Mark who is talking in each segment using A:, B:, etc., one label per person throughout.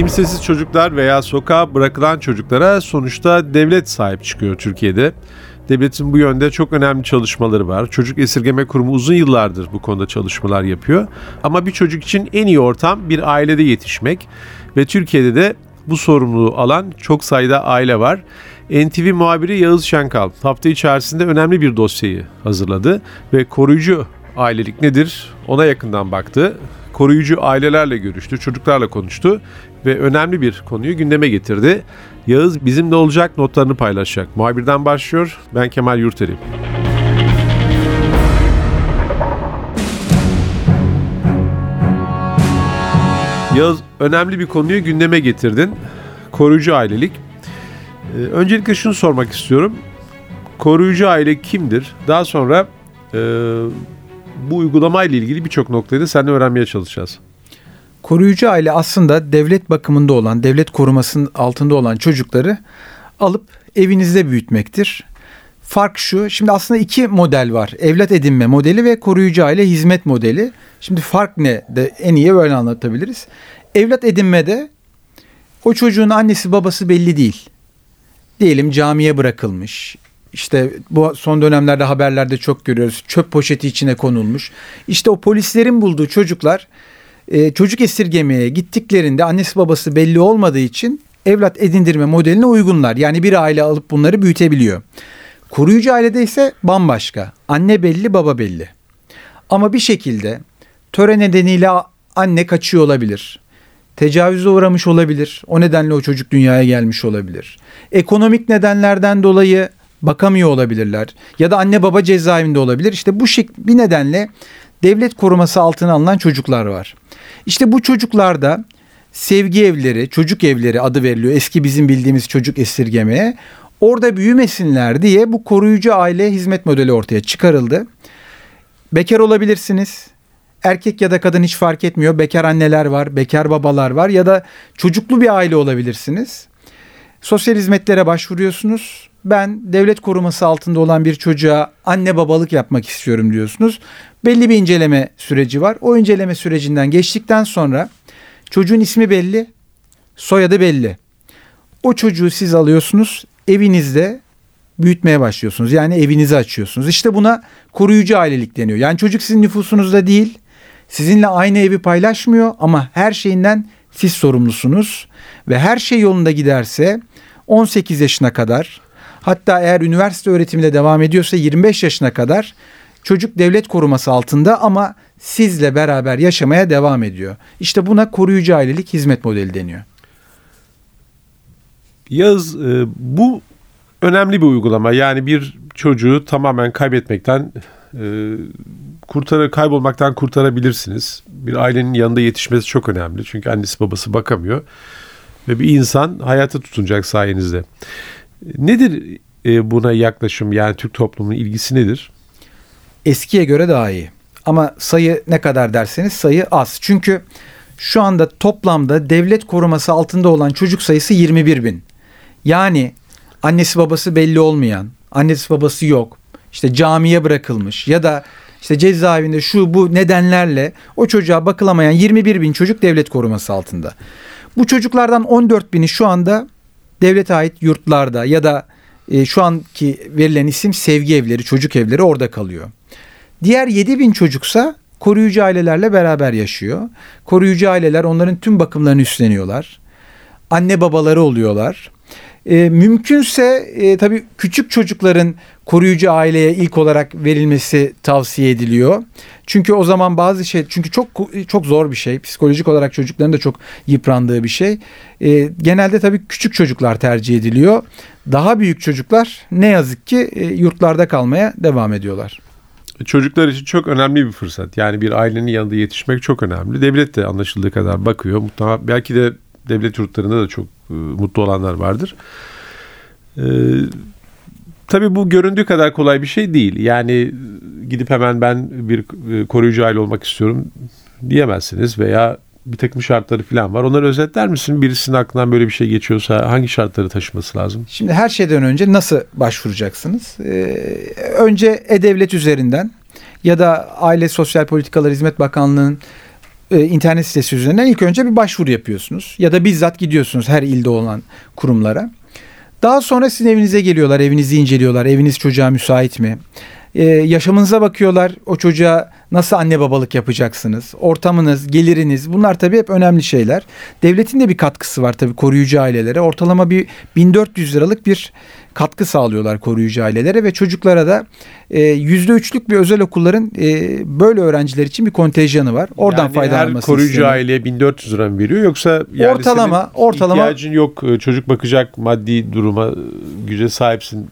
A: Kimsesiz çocuklar veya sokağa bırakılan çocuklara sonuçta devlet sahip çıkıyor Türkiye'de. Devletin bu yönde çok önemli çalışmaları var. Çocuk Esirgeme Kurumu uzun yıllardır bu konuda çalışmalar yapıyor. Ama bir çocuk için en iyi ortam bir ailede yetişmek ve Türkiye'de de bu sorumluluğu alan çok sayıda aile var. NTV muhabiri Yağız Şenkal hafta içerisinde önemli bir dosyayı hazırladı ve koruyucu ailelik nedir ona yakından baktı. Koruyucu ailelerle görüştü, çocuklarla konuştu ve önemli bir konuyu gündeme getirdi. Yağız bizimle olacak notlarını paylaşacak. Muhabirden başlıyor. Ben Kemal Yurteri. Yağız önemli bir konuyu gündeme getirdin. Koruyucu ailelik. Ee, öncelikle şunu sormak istiyorum. Koruyucu aile kimdir? Daha sonra e, bu uygulamayla ilgili birçok noktayı da seninle öğrenmeye çalışacağız.
B: Koruyucu aile aslında devlet bakımında olan, devlet korumasının altında olan çocukları alıp evinizde büyütmektir. Fark şu, şimdi aslında iki model var. Evlat edinme modeli ve koruyucu aile hizmet modeli. Şimdi fark ne de en iyi böyle anlatabiliriz. Evlat edinmede o çocuğun annesi babası belli değil. Diyelim camiye bırakılmış. İşte bu son dönemlerde haberlerde çok görüyoruz. Çöp poşeti içine konulmuş. İşte o polislerin bulduğu çocuklar e, çocuk esirgemeye gittiklerinde annesi babası belli olmadığı için evlat edindirme modeline uygunlar. Yani bir aile alıp bunları büyütebiliyor. Koruyucu ailede ise bambaşka. Anne belli, baba belli. Ama bir şekilde töre nedeniyle anne kaçıyor olabilir. Tecavüze uğramış olabilir. O nedenle o çocuk dünyaya gelmiş olabilir. Ekonomik nedenlerden dolayı bakamıyor olabilirler. Ya da anne baba cezaevinde olabilir. İşte bu şek bir nedenle devlet koruması altına alınan çocuklar var. İşte bu çocuklarda sevgi evleri, çocuk evleri adı veriliyor. Eski bizim bildiğimiz çocuk esirgemeye. Orada büyümesinler diye bu koruyucu aile hizmet modeli ortaya çıkarıldı. Bekar olabilirsiniz. Erkek ya da kadın hiç fark etmiyor. Bekar anneler var, bekar babalar var ya da çocuklu bir aile olabilirsiniz. Sosyal hizmetlere başvuruyorsunuz. Ben devlet koruması altında olan bir çocuğa anne babalık yapmak istiyorum diyorsunuz. Belli bir inceleme süreci var. O inceleme sürecinden geçtikten sonra çocuğun ismi belli, soyadı belli. O çocuğu siz alıyorsunuz, evinizde büyütmeye başlıyorsunuz. Yani evinizi açıyorsunuz. İşte buna koruyucu ailelik deniyor. Yani çocuk sizin nüfusunuzda değil, sizinle aynı evi paylaşmıyor ama her şeyinden siz sorumlusunuz ve her şey yolunda giderse 18 yaşına kadar hatta eğer üniversite öğretiminde devam ediyorsa 25 yaşına kadar çocuk devlet koruması altında ama sizle beraber yaşamaya devam ediyor. İşte buna koruyucu ailelik hizmet modeli deniyor.
A: Yaz e, bu önemli bir uygulama. Yani bir çocuğu tamamen kaybetmekten e, kurtarı kaybolmaktan kurtarabilirsiniz. Bir ailenin yanında yetişmesi çok önemli. Çünkü annesi babası bakamıyor. Ve bir insan hayata tutunacak sayenizde. Nedir e, buna yaklaşım yani Türk toplumunun ilgisi nedir?
B: Eskiye göre daha iyi. Ama sayı ne kadar derseniz sayı az. Çünkü şu anda toplamda devlet koruması altında olan çocuk sayısı 21 bin. Yani annesi babası belli olmayan, annesi babası yok, işte camiye bırakılmış ya da işte cezaevinde şu bu nedenlerle o çocuğa bakılamayan 21 bin çocuk devlet koruması altında. Bu çocuklardan 14 bini şu anda devlete ait yurtlarda ya da e, şu anki verilen isim sevgi evleri, çocuk evleri orada kalıyor. Diğer 7 bin çocuksa koruyucu ailelerle beraber yaşıyor. Koruyucu aileler onların tüm bakımlarını üstleniyorlar. Anne babaları oluyorlar. E, mümkünse e, tabii küçük çocukların koruyucu aileye ilk olarak verilmesi tavsiye ediliyor. Çünkü o zaman bazı şey çünkü çok çok zor bir şey. Psikolojik olarak çocukların da çok yıprandığı bir şey. E, genelde tabii küçük çocuklar tercih ediliyor. Daha büyük çocuklar ne yazık ki e, yurtlarda kalmaya devam ediyorlar.
A: Çocuklar için çok önemli bir fırsat. Yani bir ailenin yanında yetişmek çok önemli. Devlet de anlaşıldığı kadar bakıyor. Mutlaka belki de devlet yurtlarında da çok e, mutlu olanlar vardır. E, Tabii bu göründüğü kadar kolay bir şey değil. Yani gidip hemen ben bir e, koruyucu aile olmak istiyorum diyemezsiniz veya bir takım şartları falan var. Onları özetler misin? Birisinin aklından böyle bir şey geçiyorsa hangi şartları taşıması lazım?
B: Şimdi her şeyden önce nasıl başvuracaksınız? Ee, önce E-Devlet üzerinden ya da Aile Sosyal Politikalar Hizmet Bakanlığı'nın e, internet sitesi üzerinden ilk önce bir başvuru yapıyorsunuz. Ya da bizzat gidiyorsunuz her ilde olan kurumlara. Daha sonra sizin evinize geliyorlar, evinizi inceliyorlar. Eviniz çocuğa müsait mi? Ee, yaşamınıza bakıyorlar. O çocuğa nasıl anne babalık yapacaksınız? Ortamınız, geliriniz bunlar tabii hep önemli şeyler. Devletin de bir katkısı var tabii koruyucu ailelere. Ortalama bir 1400 liralık bir katkı sağlıyorlar koruyucu ailelere ve çocuklara da e, yüzde üçlük bir özel okulların e, böyle öğrenciler için bir kontenjanı var. Oradan
A: yani
B: faydalanması
A: her koruyucu
B: isteniyor.
A: aileye 1400 lira mı veriyor yoksa yani
B: Ortalama- ortalama-
A: ihtiyacın yok e, çocuk bakacak maddi duruma güce sahipsin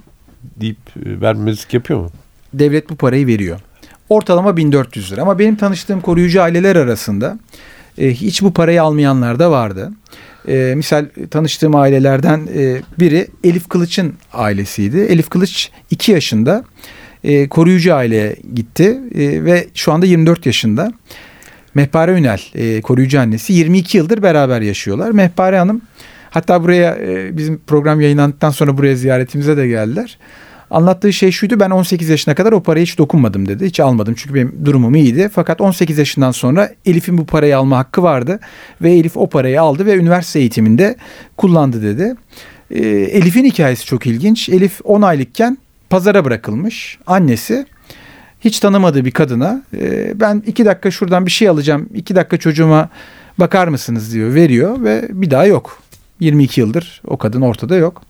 A: deyip vermemezlik yapıyor mu?
B: Devlet bu parayı veriyor. Ortalama 1400 lira ama benim tanıştığım koruyucu aileler arasında e, hiç bu parayı almayanlar da vardı. E, misal tanıştığım ailelerden e, biri Elif Kılıç'ın ailesiydi. Elif Kılıç 2 yaşında e, koruyucu aileye gitti e, ve şu anda 24 yaşında. Mehpare Ünel e, koruyucu annesi 22 yıldır beraber yaşıyorlar. Mehpare Hanım hatta buraya e, bizim program yayınlandıktan sonra buraya ziyaretimize de geldiler. Anlattığı şey şuydu ben 18 yaşına kadar o parayı hiç dokunmadım dedi. Hiç almadım çünkü benim durumum iyiydi. Fakat 18 yaşından sonra Elif'in bu parayı alma hakkı vardı. Ve Elif o parayı aldı ve üniversite eğitiminde kullandı dedi. Ee, Elif'in hikayesi çok ilginç. Elif 10 aylıkken pazara bırakılmış. Annesi hiç tanımadığı bir kadına e, ben iki dakika şuradan bir şey alacağım. iki dakika çocuğuma bakar mısınız diyor veriyor ve bir daha yok. 22 yıldır o kadın ortada yok.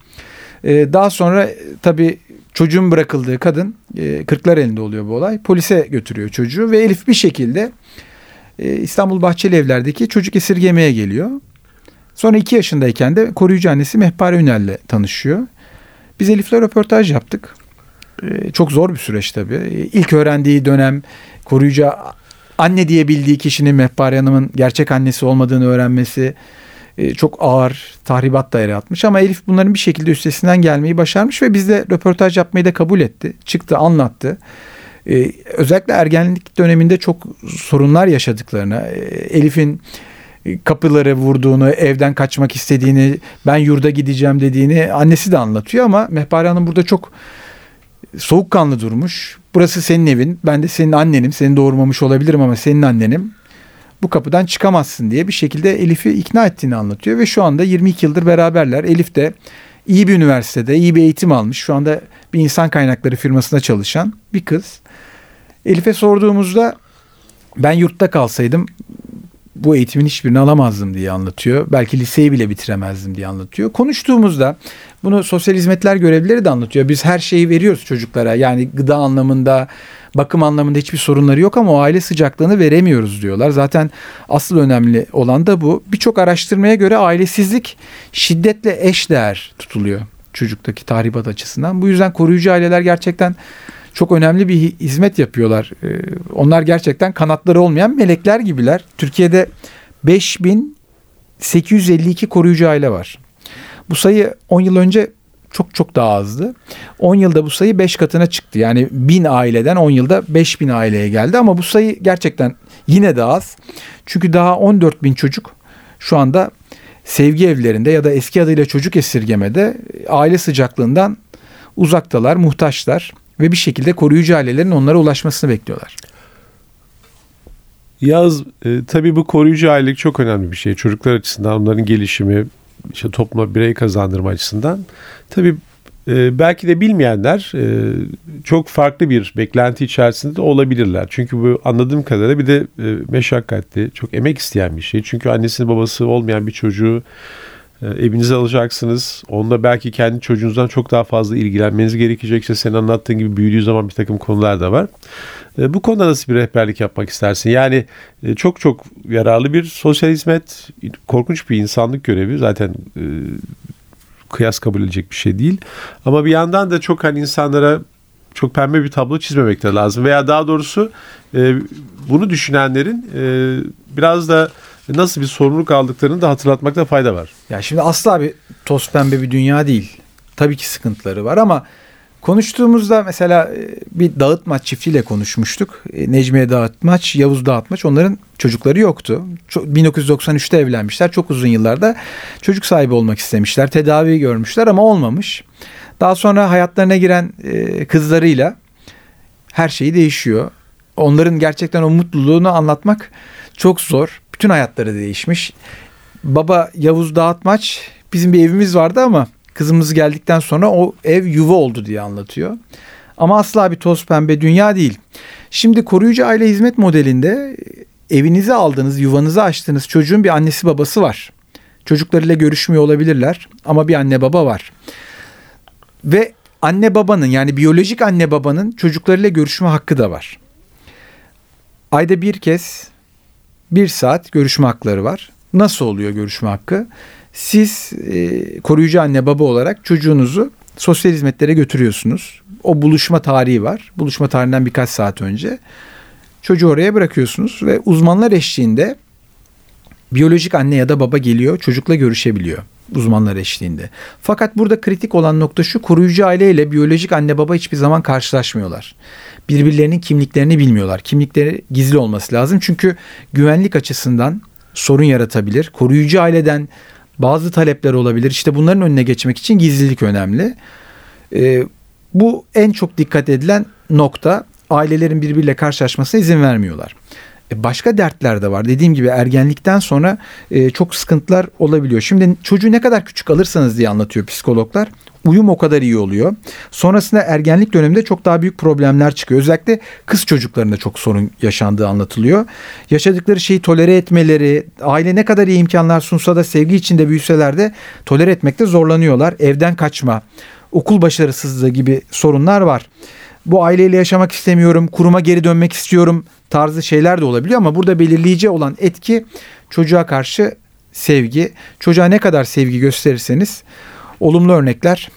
B: Ee, daha sonra e, tabii çocuğun bırakıldığı kadın e, kırklar elinde oluyor bu olay. Polise götürüyor çocuğu ve Elif bir şekilde e, İstanbul Bahçeli Evler'deki çocuk esirgemeye geliyor. Sonra iki yaşındayken de koruyucu annesi Mehpare Ünel'le tanışıyor. Biz Elif'le röportaj yaptık. E, çok zor bir süreç tabii. E, İlk öğrendiği dönem koruyucu anne diye bildiği kişinin Mehpare Hanım'ın gerçek annesi olmadığını öğrenmesi çok ağır tahribat da yaratmış ama Elif bunların bir şekilde üstesinden gelmeyi başarmış ve bizle röportaj yapmayı da kabul etti. Çıktı anlattı. Ee, özellikle ergenlik döneminde çok sorunlar yaşadıklarını, e, Elif'in kapıları vurduğunu, evden kaçmak istediğini, ben yurda gideceğim dediğini annesi de anlatıyor ama Mehpare Hanım burada çok soğukkanlı durmuş. Burası senin evin, ben de senin annenim, seni doğurmamış olabilirim ama senin annenim bu kapıdan çıkamazsın diye bir şekilde Elif'i ikna ettiğini anlatıyor ve şu anda 22 yıldır beraberler. Elif de iyi bir üniversitede, iyi bir eğitim almış. Şu anda bir insan kaynakları firmasında çalışan bir kız. Elif'e sorduğumuzda ben yurtta kalsaydım bu eğitimin hiçbirini alamazdım diye anlatıyor. Belki liseyi bile bitiremezdim diye anlatıyor. Konuştuğumuzda bunu sosyal hizmetler görevlileri de anlatıyor. Biz her şeyi veriyoruz çocuklara. Yani gıda anlamında, bakım anlamında hiçbir sorunları yok ama o aile sıcaklığını veremiyoruz diyorlar. Zaten asıl önemli olan da bu. Birçok araştırmaya göre ailesizlik şiddetle eşdeğer tutuluyor çocuktaki tahribat açısından. Bu yüzden koruyucu aileler gerçekten çok önemli bir hizmet yapıyorlar. Ee, onlar gerçekten kanatları olmayan melekler gibiler. Türkiye'de 5852 koruyucu aile var. Bu sayı 10 yıl önce çok çok daha azdı. 10 yılda bu sayı 5 katına çıktı. Yani 1000 aileden 10 yılda 5000 aileye geldi ama bu sayı gerçekten yine de az. Çünkü daha 14 bin çocuk şu anda sevgi evlerinde ya da eski adıyla çocuk esirgemede aile sıcaklığından uzaktalar, muhtaçlar ve bir şekilde koruyucu ailelerin onlara ulaşmasını bekliyorlar.
A: Yaz e, tabii bu koruyucu ailelik çok önemli bir şey. Çocuklar açısından onların gelişimi, işte topluma birey kazandırma açısından. Tabii e, belki de bilmeyenler e, çok farklı bir beklenti içerisinde de olabilirler. Çünkü bu anladığım kadarıyla bir de e, meşakkatli, çok emek isteyen bir şey. Çünkü annesinin babası olmayan bir çocuğu evinize alacaksınız. Onunla belki kendi çocuğunuzdan çok daha fazla ilgilenmeniz gerekecek. İşte senin anlattığın gibi büyüdüğü zaman bir takım konular da var. E, bu konuda nasıl bir rehberlik yapmak istersin? Yani e, çok çok yararlı bir sosyal hizmet, korkunç bir insanlık görevi. Zaten e, kıyas kabul edilecek bir şey değil. Ama bir yandan da çok hani insanlara çok pembe bir tablo çizmemek de lazım. Veya daha doğrusu e, bunu düşünenlerin biraz da nasıl bir sorumluluk aldıklarını da hatırlatmakta fayda var.
B: Ya şimdi asla bir toz pembe bir dünya değil. Tabii ki sıkıntıları var ama Konuştuğumuzda mesela e, bir Dağıtmaç çiftiyle konuşmuştuk. E, Necmiye Dağıtmaç, Yavuz Dağıtmaç onların çocukları yoktu. Çok- 1993'te evlenmişler. Çok uzun yıllarda çocuk sahibi olmak istemişler. Tedavi görmüşler ama olmamış. Daha sonra hayatlarına giren e, kızlarıyla her şey değişiyor. Onların gerçekten o mutluluğunu anlatmak çok zor. Bütün hayatları değişmiş. Baba Yavuz Dağıtmaç bizim bir evimiz vardı ama kızımız geldikten sonra o ev yuva oldu diye anlatıyor. Ama asla bir toz pembe dünya değil. Şimdi koruyucu aile hizmet modelinde evinize aldığınız, yuvanızı açtığınız çocuğun bir annesi babası var. Çocuklarıyla görüşmüyor olabilirler ama bir anne baba var. Ve anne babanın yani biyolojik anne babanın çocuklarıyla görüşme hakkı da var. Ayda bir kez bir saat görüşme hakları var. Nasıl oluyor görüşme hakkı? Siz e, koruyucu anne baba olarak çocuğunuzu sosyal hizmetlere götürüyorsunuz. O buluşma tarihi var. Buluşma tarihinden birkaç saat önce. Çocuğu oraya bırakıyorsunuz ve uzmanlar eşliğinde biyolojik anne ya da baba geliyor çocukla görüşebiliyor uzmanlar eşliğinde. Fakat burada kritik olan nokta şu koruyucu aile ile biyolojik anne baba hiçbir zaman karşılaşmıyorlar. Birbirlerinin kimliklerini bilmiyorlar. Kimlikleri gizli olması lazım çünkü güvenlik açısından sorun yaratabilir. Koruyucu aileden bazı talepler olabilir. İşte bunların önüne geçmek için gizlilik önemli. Ee, bu en çok dikkat edilen nokta ailelerin birbiriyle karşılaşmasına izin vermiyorlar. E, Başka dertler de var. Dediğim gibi ergenlikten sonra e, çok sıkıntılar olabiliyor. Şimdi çocuğu ne kadar küçük alırsanız diye anlatıyor psikologlar. Uyum o kadar iyi oluyor. Sonrasında ergenlik döneminde çok daha büyük problemler çıkıyor. Özellikle kız çocuklarında çok sorun yaşandığı anlatılıyor. Yaşadıkları şeyi tolere etmeleri, aile ne kadar iyi imkanlar sunsa da sevgi içinde büyüseler de tolere etmekte zorlanıyorlar. Evden kaçma, okul başarısızlığı gibi sorunlar var bu aileyle yaşamak istemiyorum, kuruma geri dönmek istiyorum tarzı şeyler de olabiliyor ama burada belirleyici olan etki çocuğa karşı sevgi. Çocuğa ne kadar sevgi gösterirseniz olumlu örnekler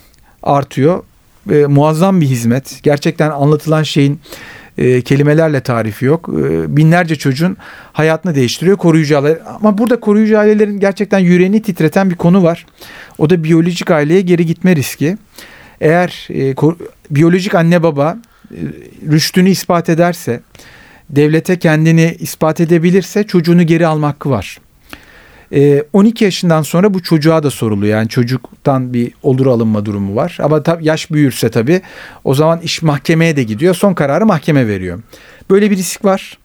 B: artıyor. E, muazzam bir hizmet. Gerçekten anlatılan şeyin e, kelimelerle tarifi yok. E, binlerce çocuğun hayatını değiştiriyor koruyucu aile. Ama burada koruyucu ailelerin gerçekten yüreğini titreten bir konu var. O da biyolojik aileye geri gitme riski. Eğer e, biyolojik anne baba e, rüştünü ispat ederse, devlete kendini ispat edebilirse çocuğunu geri alma hakkı var. E, 12 yaşından sonra bu çocuğa da soruluyor. Yani çocuktan bir olur alınma durumu var. Ama tab- yaş büyürse tabii o zaman iş mahkemeye de gidiyor. Son kararı mahkeme veriyor. Böyle bir risk var.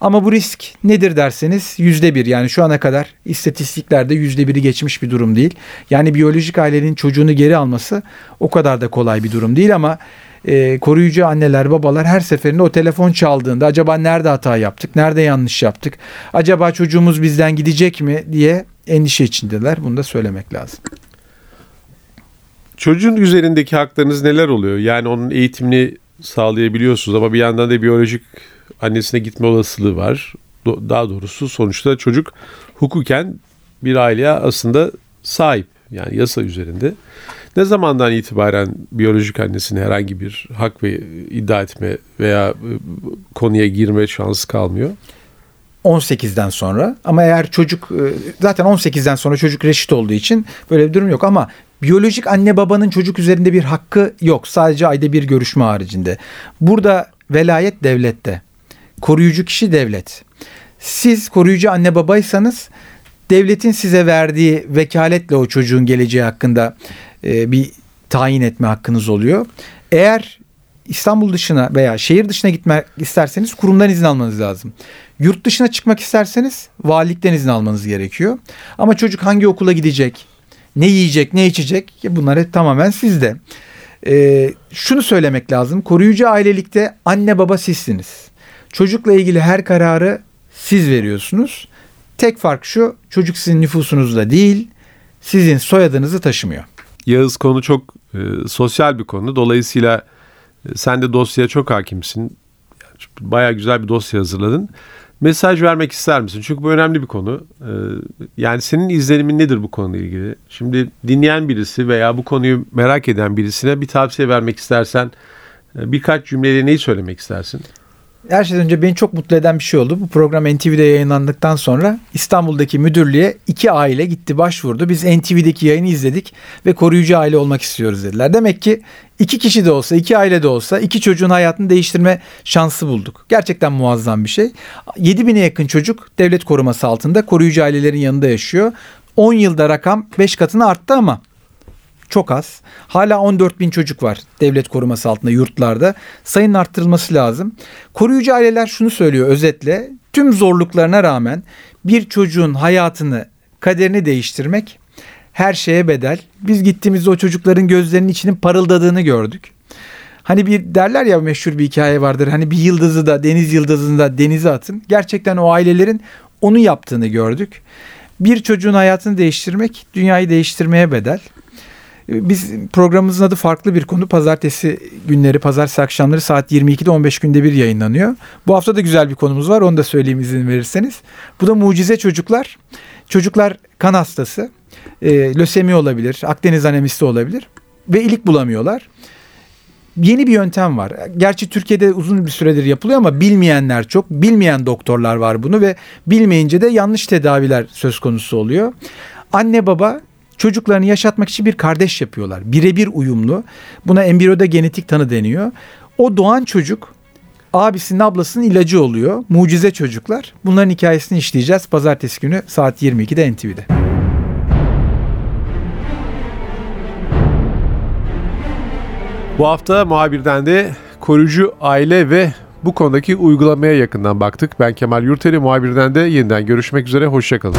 B: Ama bu risk nedir derseniz yüzde bir yani şu ana kadar istatistiklerde yüzde biri geçmiş bir durum değil. Yani biyolojik ailenin çocuğunu geri alması o kadar da kolay bir durum değil ama e, koruyucu anneler babalar her seferinde o telefon çaldığında acaba nerede hata yaptık, nerede yanlış yaptık, acaba çocuğumuz bizden gidecek mi diye endişe içindeler. Bunu da söylemek lazım.
A: Çocuğun üzerindeki haklarınız neler oluyor? Yani onun eğitimini sağlayabiliyorsunuz ama bir yandan da biyolojik annesine gitme olasılığı var. Daha doğrusu sonuçta çocuk hukuken bir aileye aslında sahip. Yani yasa üzerinde. Ne zamandan itibaren biyolojik annesine herhangi bir hak ve iddia etme veya e, konuya girme şansı kalmıyor?
B: 18'den sonra ama eğer çocuk e, zaten 18'den sonra çocuk reşit olduğu için böyle bir durum yok ama biyolojik anne babanın çocuk üzerinde bir hakkı yok. Sadece ayda bir görüşme haricinde. Burada velayet devlette. Koruyucu kişi devlet. Siz koruyucu anne babaysanız devletin size verdiği vekaletle o çocuğun geleceği hakkında e, bir tayin etme hakkınız oluyor. Eğer İstanbul dışına veya şehir dışına gitmek isterseniz kurumdan izin almanız lazım. Yurt dışına çıkmak isterseniz valilikten izin almanız gerekiyor. Ama çocuk hangi okula gidecek, ne yiyecek, ne içecek bunlar hep tamamen sizde. Ee, şunu söylemek lazım. Koruyucu ailelikte anne baba sizsiniz. Çocukla ilgili her kararı siz veriyorsunuz. Tek fark şu çocuk sizin nüfusunuzda değil sizin soyadınızı taşımıyor.
A: Yağız konu çok e, sosyal bir konu. Dolayısıyla e, sen de dosyaya çok hakimsin. Baya güzel bir dosya hazırladın. Mesaj vermek ister misin? Çünkü bu önemli bir konu. E, yani senin izlenimin nedir bu konuyla ilgili? Şimdi dinleyen birisi veya bu konuyu merak eden birisine bir tavsiye vermek istersen e, birkaç cümleyle neyi söylemek istersin?
B: Her şeyden önce beni çok mutlu eden bir şey oldu. Bu program NTV'de yayınlandıktan sonra İstanbul'daki müdürlüğe iki aile gitti başvurdu. Biz NTV'deki yayını izledik ve koruyucu aile olmak istiyoruz dediler. Demek ki iki kişi de olsa, iki aile de olsa iki çocuğun hayatını değiştirme şansı bulduk. Gerçekten muazzam bir şey. 7000'e yakın çocuk devlet koruması altında koruyucu ailelerin yanında yaşıyor. 10 yılda rakam 5 katına arttı ama çok az. Hala 14 bin çocuk var devlet koruması altında yurtlarda. Sayının arttırılması lazım. Koruyucu aileler şunu söylüyor özetle. Tüm zorluklarına rağmen bir çocuğun hayatını, kaderini değiştirmek her şeye bedel. Biz gittiğimizde o çocukların gözlerinin içinin parıldadığını gördük. Hani bir derler ya meşhur bir hikaye vardır. Hani bir yıldızı da deniz yıldızını da denize atın. Gerçekten o ailelerin onu yaptığını gördük. Bir çocuğun hayatını değiştirmek dünyayı değiştirmeye bedel. Biz programımızın adı farklı bir konu. Pazartesi günleri, pazartesi akşamları saat 22'de 15 günde bir yayınlanıyor. Bu hafta da güzel bir konumuz var. Onu da söyleyeyim izin verirseniz. Bu da mucize çocuklar. Çocuklar kan hastası. E, lösemi olabilir, Akdeniz anemisi olabilir ve ilik bulamıyorlar. Yeni bir yöntem var. Gerçi Türkiye'de uzun bir süredir yapılıyor ama bilmeyenler çok. Bilmeyen doktorlar var bunu ve bilmeyince de yanlış tedaviler söz konusu oluyor. Anne baba çocuklarını yaşatmak için bir kardeş yapıyorlar. Birebir uyumlu. Buna embriyoda genetik tanı deniyor. O doğan çocuk abisinin ablasının ilacı oluyor. Mucize çocuklar. Bunların hikayesini işleyeceğiz pazartesi günü saat 22'de NTV'de.
A: Bu hafta muhabirden de koruyucu aile ve bu konudaki uygulamaya yakından baktık. Ben Kemal Yurteli muhabirden de yeniden görüşmek üzere. Hoşçakalın.